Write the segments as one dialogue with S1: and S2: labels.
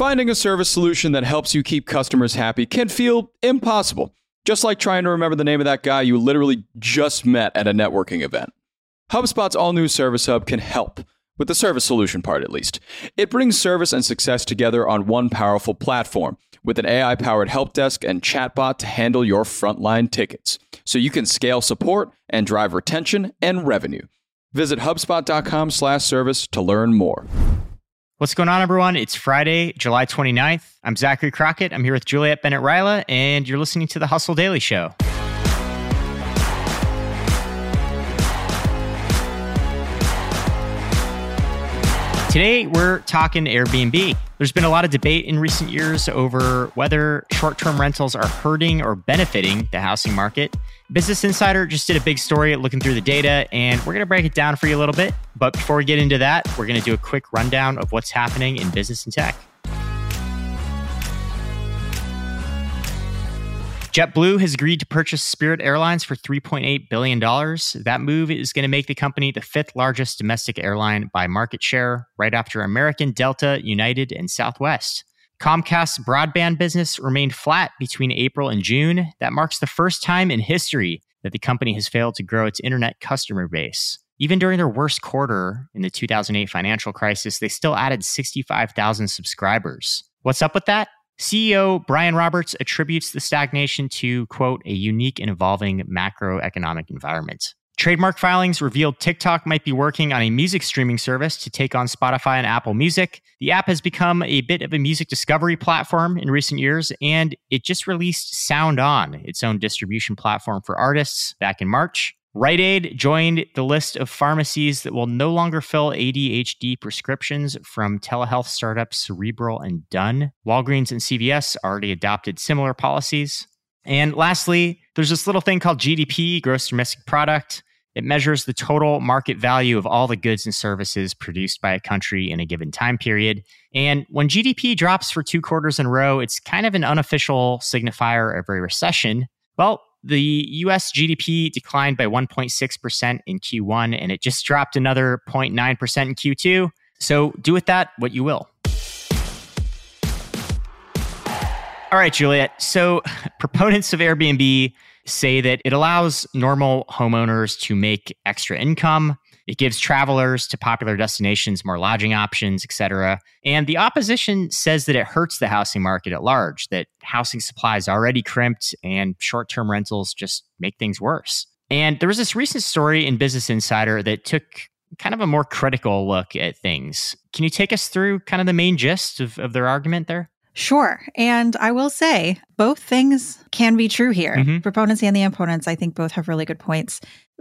S1: Finding a service solution that helps you keep customers happy can feel impossible, just like trying to remember the name of that guy you literally just met at a networking event. HubSpot's all new Service Hub can help, with the service solution part at least. It brings service and success together on one powerful platform with an AI powered help desk and chatbot to handle your frontline tickets, so you can scale support and drive retention and revenue. Visit HubSpot.com/service to learn more.
S2: What's going on, everyone? It's Friday, July 29th. I'm Zachary Crockett. I'm here with Juliet Bennett Rylah, and you're listening to the Hustle Daily Show. Today, we're talking Airbnb. There's been a lot of debate in recent years over whether short term rentals are hurting or benefiting the housing market. Business Insider just did a big story looking through the data, and we're going to break it down for you a little bit. But before we get into that, we're going to do a quick rundown of what's happening in business and tech. JetBlue has agreed to purchase Spirit Airlines for $3.8 billion. That move is going to make the company the fifth largest domestic airline by market share, right after American, Delta, United, and Southwest. Comcast's broadband business remained flat between April and June. That marks the first time in history that the company has failed to grow its internet customer base. Even during their worst quarter in the 2008 financial crisis, they still added 65,000 subscribers. What's up with that? CEO Brian Roberts attributes the stagnation to, quote, a unique and evolving macroeconomic environment. Trademark filings revealed TikTok might be working on a music streaming service to take on Spotify and Apple Music. The app has become a bit of a music discovery platform in recent years, and it just released Sound On, its own distribution platform for artists, back in March. Rite Aid joined the list of pharmacies that will no longer fill ADHD prescriptions from telehealth startups Cerebral and Done. Walgreens and CVS already adopted similar policies. And lastly, there's this little thing called GDP, gross domestic product. It measures the total market value of all the goods and services produced by a country in a given time period. And when GDP drops for two quarters in a row, it's kind of an unofficial signifier of a recession. Well, the US GDP declined by 1.6% in Q1, and it just dropped another 0.9% in Q2. So do with that what you will. All right, Juliet. So proponents of Airbnb say that it allows normal homeowners to make extra income it gives travelers to popular destinations more lodging options, etc. And the opposition says that it hurts the housing market at large, that housing supply is already crimped and short term rentals just make things worse. And there was this recent story in Business Insider that took kind of a more critical look at things. Can you take us through kind of the main gist of, of their argument there?
S3: Sure. And I will say both things can be true here. Mm-hmm. Proponents and the opponents, I think both have really good points.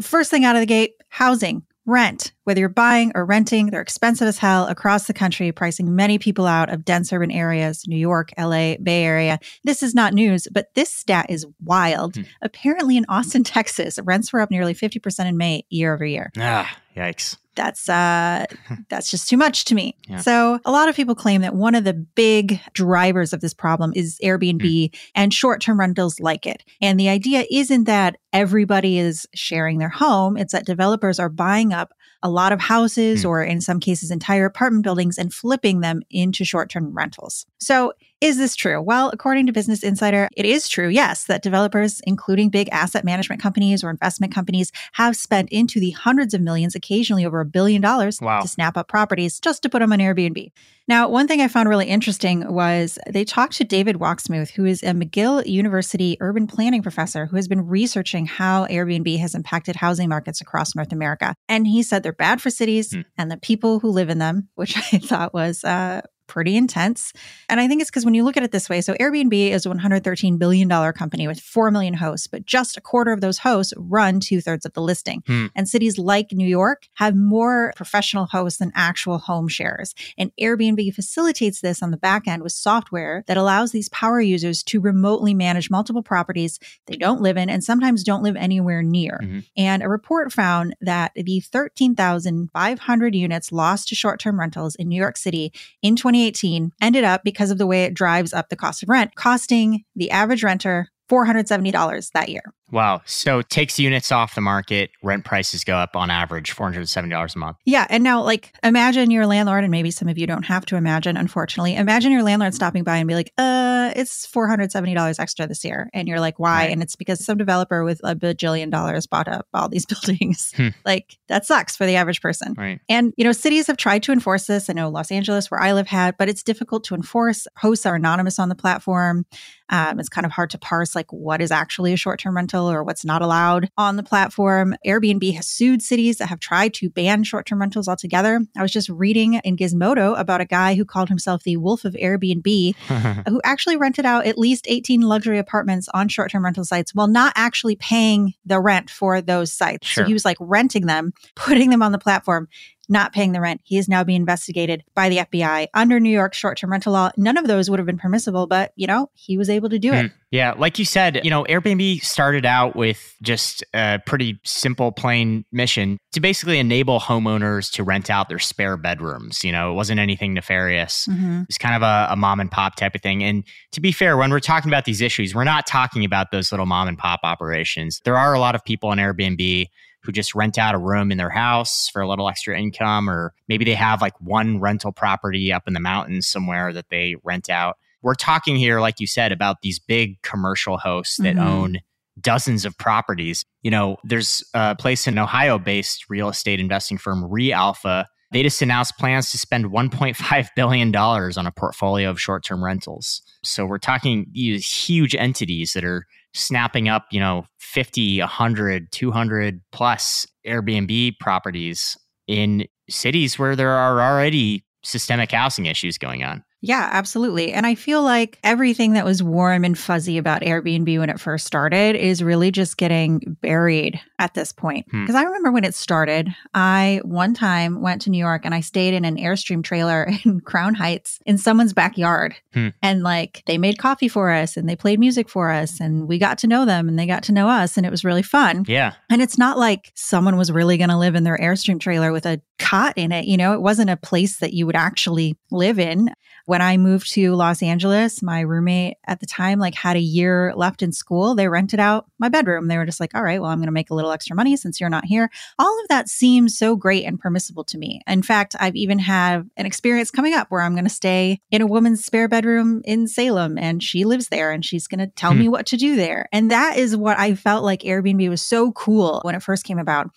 S3: First thing out of the gate housing. Rent, whether you're buying or renting, they're expensive as hell across the country, pricing many people out of dense urban areas, New York, LA, Bay Area. This is not news, but this stat is wild. Hmm. Apparently, in Austin, Texas, rents were up nearly 50% in May year over year.
S2: Ah, yikes
S3: that's uh that's just too much to me. Yeah. So a lot of people claim that one of the big drivers of this problem is Airbnb mm. and short-term rentals like it. And the idea isn't that everybody is sharing their home, it's that developers are buying up a lot of houses mm. or in some cases entire apartment buildings and flipping them into short-term rentals. So is this true? Well, according to Business Insider, it is true, yes, that developers, including big asset management companies or investment companies, have spent into the hundreds of millions, occasionally over a billion dollars, wow. to snap up properties just to put them on Airbnb. Now, one thing I found really interesting was they talked to David Wachsmuth, who is a McGill University urban planning professor who has been researching how Airbnb has impacted housing markets across North America. And he said they're bad for cities hmm. and the people who live in them, which I thought was uh, pretty intense. And I think it's because when you look at it this way, so Airbnb is a $113 billion company with 4 million hosts, but just a quarter of those hosts run two thirds of the listing. Hmm. And cities like New York have more professional hosts than actual home shares. And Airbnb facilitates this on the back end with software that allows these power users to remotely manage multiple properties they don't live in and sometimes don't live anywhere near. Mm-hmm. And a report found that the 13,500 units lost to short term rentals in New York City in 20 2018 ended up because of the way it drives up the cost of rent, costing the average renter $470 that year.
S2: Wow. So takes units off the market, rent prices go up on average $470 a month.
S3: Yeah. And now, like, imagine your landlord, and maybe some of you don't have to imagine, unfortunately. Imagine your landlord stopping by and be like, uh, it's $470 extra this year. And you're like, why? Right. And it's because some developer with a bajillion dollars bought up all these buildings. Hmm. Like, that sucks for the average person.
S2: Right.
S3: And, you know, cities have tried to enforce this. I know Los Angeles, where I live, had, but it's difficult to enforce. Hosts are anonymous on the platform. Um, it's kind of hard to parse like what is actually a short term rental or what's not allowed on the platform. Airbnb has sued cities that have tried to ban short term rentals altogether. I was just reading in Gizmodo about a guy who called himself the Wolf of Airbnb, who actually rented out at least 18 luxury apartments on short term rental sites while not actually paying the rent for those sites. Sure. So he was like renting them, putting them on the platform not paying the rent. He is now being investigated by the FBI under New York short term rental law. None of those would have been permissible, but, you know, he was able to do it. Mm.
S2: Yeah. Like you said, you know, Airbnb started out with just a pretty simple, plain mission to basically enable homeowners to rent out their spare bedrooms. You know, it wasn't anything nefarious. Mm-hmm. It's kind of a, a mom and pop type of thing. And to be fair, when we're talking about these issues, we're not talking about those little mom and pop operations. There are a lot of people on Airbnb who just rent out a room in their house for a little extra income, or maybe they have like one rental property up in the mountains somewhere that they rent out. We're talking here, like you said, about these big commercial hosts that mm-hmm. own dozens of properties. You know, there's a place in Ohio based real estate investing firm ReAlpha. They just announced plans to spend $1.5 billion on a portfolio of short term rentals. So we're talking these huge entities that are snapping up, you know, 50, 100, 200 plus Airbnb properties in cities where there are already systemic housing issues going on.
S3: Yeah, absolutely. And I feel like everything that was warm and fuzzy about Airbnb when it first started is really just getting buried at this point. Because hmm. I remember when it started, I one time went to New York and I stayed in an Airstream trailer in Crown Heights in someone's backyard. Hmm. And like they made coffee for us and they played music for us and we got to know them and they got to know us and it was really fun.
S2: Yeah.
S3: And it's not like someone was really going to live in their Airstream trailer with a cot in it. You know, it wasn't a place that you would actually live in when I moved to Los Angeles, my roommate at the time like had a year left in school. They rented out my bedroom. They were just like, "All right, well, I'm going to make a little extra money since you're not here." All of that seems so great and permissible to me. In fact, I've even had an experience coming up where I'm going to stay in a woman's spare bedroom in Salem and she lives there and she's going to tell hmm. me what to do there. And that is what I felt like Airbnb was so cool when it first came about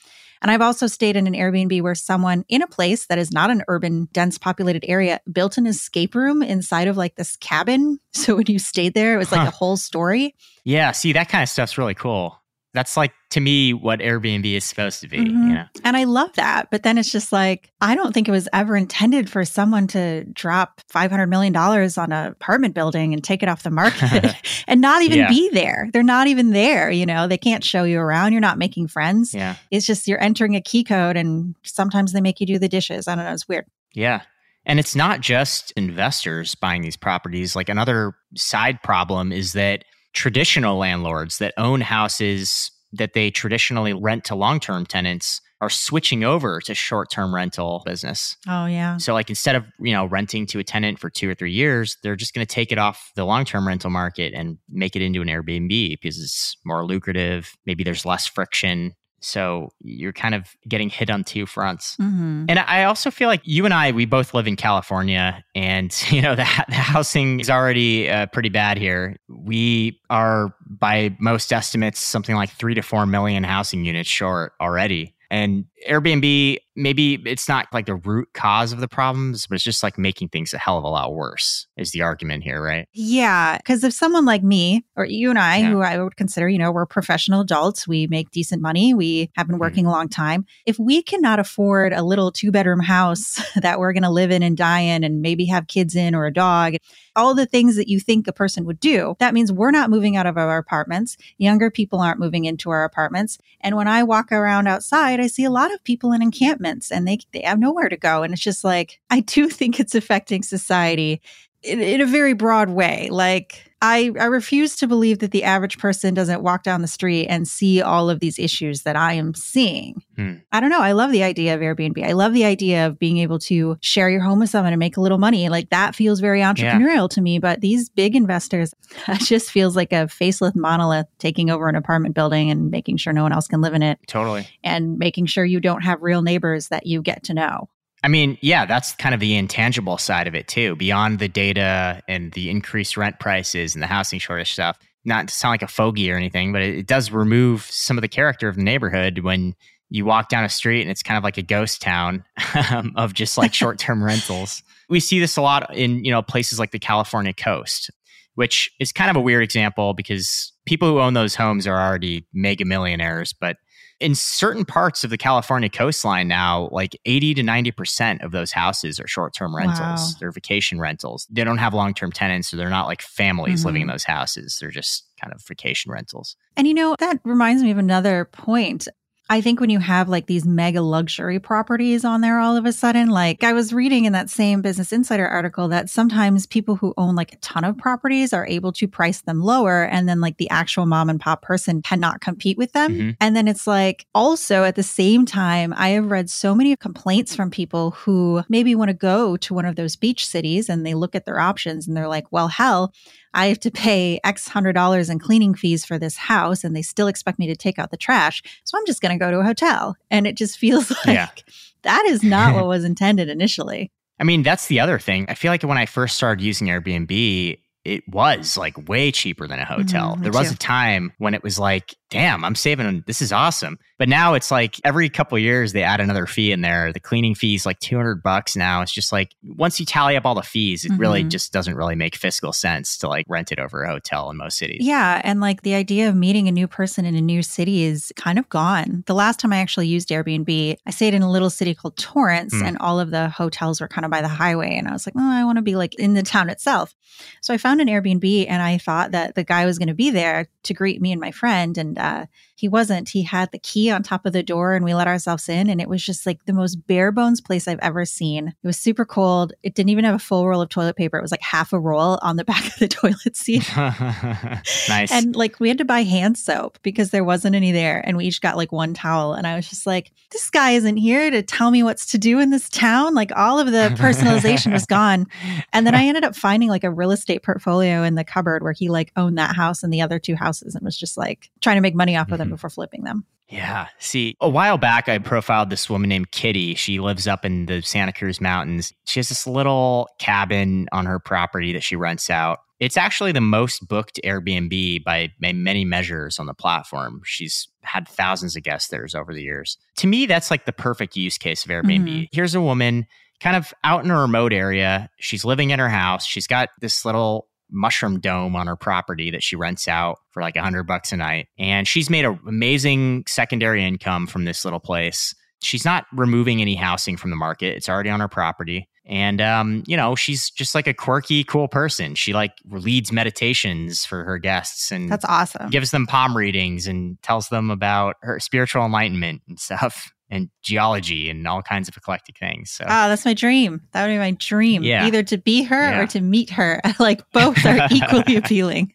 S3: and I've also stayed in an Airbnb where someone in a place that is not an urban, dense populated area built an escape room inside of like this cabin. So when you stayed there, it was like huh. a whole story.
S2: Yeah. See, that kind of stuff's really cool that's like to me what Airbnb is supposed to be. Mm-hmm. You know?
S3: And I love that. But then it's just like, I don't think it was ever intended for someone to drop $500 million on an apartment building and take it off the market and not even yeah. be there. They're not even there. You know, they can't show you around. You're not making friends.
S2: Yeah.
S3: It's just you're entering a key code and sometimes they make you do the dishes. I don't know. It's weird.
S2: Yeah. And it's not just investors buying these properties. Like another side problem is that traditional landlords that own houses that they traditionally rent to long term tenants are switching over to short term rental business.
S3: Oh, yeah.
S2: So, like, instead of, you know, renting to a tenant for two or three years, they're just going to take it off the long term rental market and make it into an Airbnb because it's more lucrative. Maybe there's less friction. So you're kind of getting hit on two fronts. Mm-hmm. And I also feel like you and I, we both live in California, and you know the, the housing is already uh, pretty bad here. We are, by most estimates, something like three to four million housing units short already. And Airbnb, maybe it's not like the root cause of the problems, but it's just like making things a hell of a lot worse, is the argument here, right?
S3: Yeah. Because if someone like me, or you and I, yeah. who I would consider, you know, we're professional adults, we make decent money, we have been mm-hmm. working mm. a long time. If we cannot afford a little two bedroom house that we're going to live in and die in and maybe have kids in or a dog, all the things that you think a person would do. That means we're not moving out of our apartments. Younger people aren't moving into our apartments. And when I walk around outside, I see a lot of people in encampments and they, they have nowhere to go. And it's just like, I do think it's affecting society in, in a very broad way. Like, I, I refuse to believe that the average person doesn't walk down the street and see all of these issues that I am seeing. Hmm. I don't know. I love the idea of Airbnb. I love the idea of being able to share your home with someone and make a little money. Like that feels very entrepreneurial yeah. to me. But these big investors, it just feels like a faceless monolith taking over an apartment building and making sure no one else can live in it.
S2: Totally.
S3: And making sure you don't have real neighbors that you get to know.
S2: I mean, yeah, that's kind of the intangible side of it too, beyond the data and the increased rent prices and the housing shortage stuff. Not to sound like a fogey or anything, but it, it does remove some of the character of the neighborhood when you walk down a street and it's kind of like a ghost town um, of just like short-term rentals. We see this a lot in, you know, places like the California coast, which is kind of a weird example because people who own those homes are already mega millionaires, but in certain parts of the California coastline now, like 80 to 90% of those houses are short term rentals. Wow. They're vacation rentals. They don't have long term tenants, so they're not like families mm-hmm. living in those houses. They're just kind of vacation rentals.
S3: And you know, that reminds me of another point. I think when you have like these mega luxury properties on there all of a sudden, like I was reading in that same Business Insider article that sometimes people who own like a ton of properties are able to price them lower. And then like the actual mom and pop person cannot compete with them. Mm-hmm. And then it's like also at the same time, I have read so many complaints from people who maybe want to go to one of those beach cities and they look at their options and they're like, well, hell, I have to pay X hundred dollars in cleaning fees for this house and they still expect me to take out the trash. So I'm just going to go to a hotel. And it just feels like yeah. that is not what was intended initially.
S2: I mean, that's the other thing. I feel like when I first started using Airbnb, it was like way cheaper than a hotel. Mm-hmm, there was too. a time when it was like, damn, I'm saving. This is awesome. But now it's like every couple years they add another fee in there. The cleaning fee is like 200 bucks now. It's just like once you tally up all the fees, it mm-hmm. really just doesn't really make fiscal sense to like rent it over a hotel in most cities.
S3: Yeah. And like the idea of meeting a new person in a new city is kind of gone. The last time I actually used Airbnb, I stayed in a little city called Torrance mm. and all of the hotels were kind of by the highway. And I was like, oh, I want to be like in the town itself. So I found an Airbnb and I thought that the guy was going to be there to greet me and my friend. And uh, he wasn't. He had the key on top of the door and we let ourselves in. And it was just like the most bare bones place I've ever seen. It was super cold. It didn't even have a full roll of toilet paper. It was like half a roll on the back of the toilet seat.
S2: nice.
S3: And like we had to buy hand soap because there wasn't any there. And we each got like one towel. And I was just like, this guy isn't here to tell me what's to do in this town. Like all of the personalization was gone. And then I ended up finding like a real estate portfolio in the cupboard where he like owned that house and the other two houses and was just like trying to make money off of them before flipping them.
S2: Yeah. See, a while back, I profiled this woman named Kitty. She lives up in the Santa Cruz Mountains. She has this little cabin on her property that she rents out. It's actually the most booked Airbnb by, many measures on the platform. She's had thousands of guests there over the years. To me, that's like the perfect use case of Airbnb. Mm-hmm. Here's a woman kind of out in a remote area. She's living in her house. She's got this little mushroom dome on her property that she rents out for like a hundred bucks a night. And she's made an amazing secondary income from this little place. She's not removing any housing from the market. It's already on her property. And um, you know, she's just like a quirky, cool person. She like leads meditations for her guests and
S3: that's awesome.
S2: Gives them palm readings and tells them about her spiritual enlightenment and stuff and geology and all kinds of eclectic things. So,
S3: ah, that's my dream. That would be my dream. Yeah. Either to be her yeah. or to meet her. like both are equally appealing.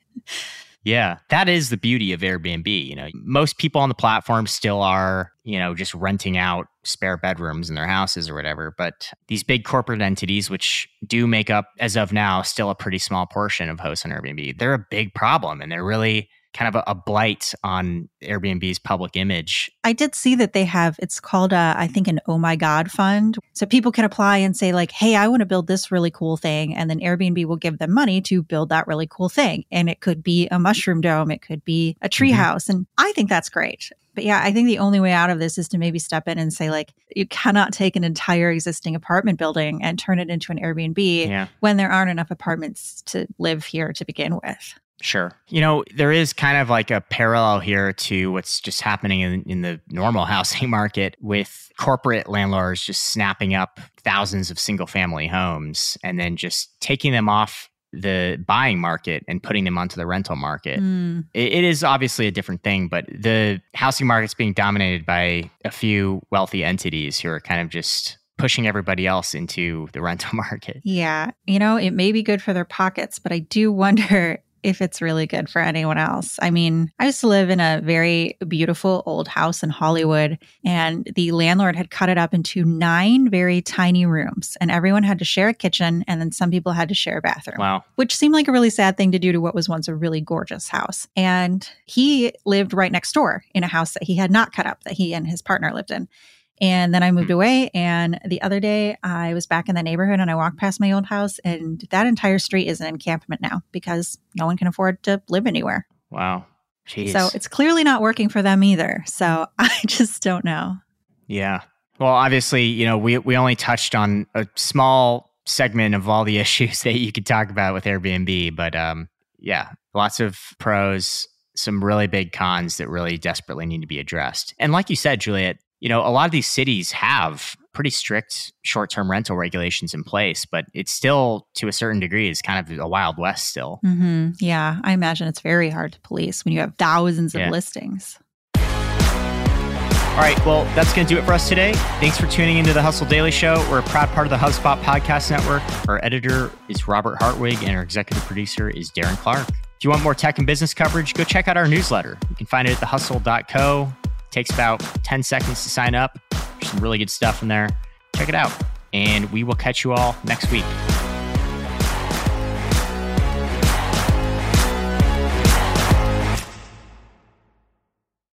S2: Yeah, that is the beauty of Airbnb. You know, most people on the platform still are, you know, just renting out spare bedrooms in their houses or whatever. But these big corporate entities, which do make up, as of now, still a pretty small portion of hosts on Airbnb, they're a big problem and they're really kind of a, a, blight on Airbnb's public image.
S3: I did see that they have, it's called, uh, I think, an Oh My God fund. So people can apply and say, like, hey, I want to build this really cool thing. And then Airbnb will give them money to build that really cool thing. And it could be a mushroom dome, it could be a tree mm-hmm. house. And I think that's great. But yeah, I think the only way out of this is to maybe step in and say, like, you cannot take an entire existing apartment building and turn it into an Airbnb yeah. when there aren't enough apartments to live here to begin with.
S2: Sure. You know, there is kind of like a parallel here to what's just happening in, in the normal housing market with corporate landlords just snapping up thousands of single family homes and then just taking them off the buying market and putting them onto the rental market. Mm. It, it is obviously a different thing, but the housing market's being dominated by a few wealthy entities who are kind of just pushing everybody else into the rental market.
S3: Yeah. You know, it may be good for their pockets, but I do wonder if it's really good for anyone else. I mean, I used to live in a very beautiful old house in Hollywood, and the landlord had cut it up into nine very tiny rooms, and everyone had to share a kitchen, and then some people had to share a bathroom.
S2: Wow.
S3: Which seemed like a really sad thing to do to what was once a really gorgeous house. And he lived right next door in a house that he had not cut up, that he and his partner lived in. And then I moved away. And the other day I was back in the neighborhood and I walked past my old house, and that entire street is an encampment now because no one can afford to live anywhere.
S2: Wow. Jeez.
S3: So it's clearly not working for them either. So I just don't know.
S2: Yeah. Well, obviously, you know, we, we only touched on a small segment of all the issues that you could talk about with Airbnb, but um, yeah, lots of pros, some really big cons that really desperately need to be addressed. And like you said, Juliet, you know, a lot of these cities have pretty strict short term rental regulations in place, but it's still, to a certain degree, is kind of a wild west still.
S3: Mm-hmm. Yeah, I imagine it's very hard to police when you have thousands of yeah. listings.
S2: All right, well, that's going to do it for us today. Thanks for tuning into the Hustle Daily Show. We're a proud part of the HubSpot Podcast Network. Our editor is Robert Hartwig, and our executive producer is Darren Clark. If you want more tech and business coverage, go check out our newsletter. You can find it at thehustle.co Takes about 10 seconds to sign up. There's some really good stuff in there. Check it out. And we will catch you all next week.